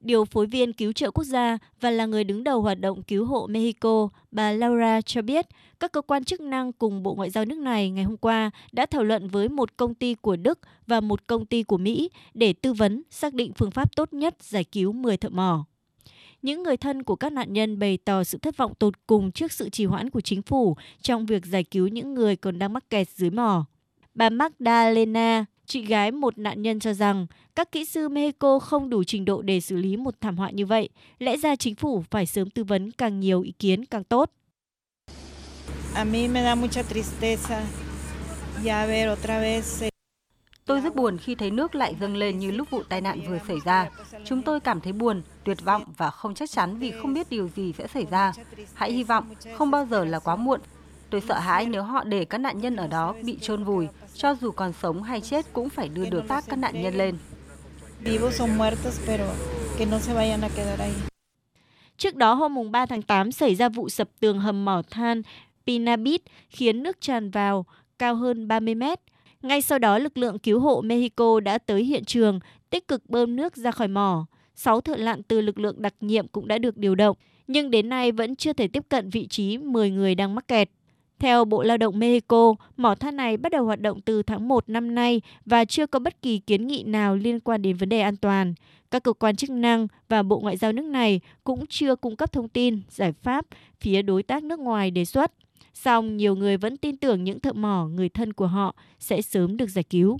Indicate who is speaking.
Speaker 1: điều phối viên cứu trợ quốc gia và là người đứng đầu hoạt động cứu hộ Mexico, bà Laura cho biết các cơ quan chức năng cùng Bộ Ngoại giao nước này ngày hôm qua đã thảo luận với một công ty của Đức và một công ty của Mỹ để tư vấn xác định phương pháp tốt nhất giải cứu 10 thợ mỏ. Những người thân của các nạn nhân bày tỏ sự thất vọng tột cùng trước sự trì hoãn của chính phủ trong việc giải cứu những người còn đang mắc kẹt dưới mỏ. Bà Magdalena, chị gái một nạn nhân cho rằng các kỹ sư Mexico không đủ trình độ để xử lý một thảm họa như vậy. Lẽ ra chính phủ phải sớm tư vấn càng nhiều ý kiến càng tốt.
Speaker 2: A mí me da mucha tristeza ya ver otra vez eh,
Speaker 3: Tôi rất buồn khi thấy nước lại dâng lên như lúc vụ tai nạn vừa xảy ra. Chúng tôi cảm thấy buồn, tuyệt vọng và không chắc chắn vì không biết điều gì sẽ xảy ra. Hãy hy vọng không bao giờ là quá muộn. Tôi sợ hãi nếu họ để các nạn nhân ở đó bị chôn vùi, cho dù còn sống hay chết cũng phải đưa được xác các nạn nhân lên.
Speaker 1: Trước đó hôm 3 tháng 8 xảy ra vụ sập tường hầm mỏ than Pinabit khiến nước tràn vào cao hơn 30 mét. Ngay sau đó, lực lượng cứu hộ Mexico đã tới hiện trường, tích cực bơm nước ra khỏi mỏ. Sáu thợ lặn từ lực lượng đặc nhiệm cũng đã được điều động, nhưng đến nay vẫn chưa thể tiếp cận vị trí 10 người đang mắc kẹt. Theo Bộ Lao động Mexico, mỏ than này bắt đầu hoạt động từ tháng 1 năm nay và chưa có bất kỳ kiến nghị nào liên quan đến vấn đề an toàn. Các cơ quan chức năng và Bộ Ngoại giao nước này cũng chưa cung cấp thông tin, giải pháp phía đối tác nước ngoài đề xuất. Song nhiều người vẫn tin tưởng những thợ mỏ người thân của họ sẽ sớm được giải cứu.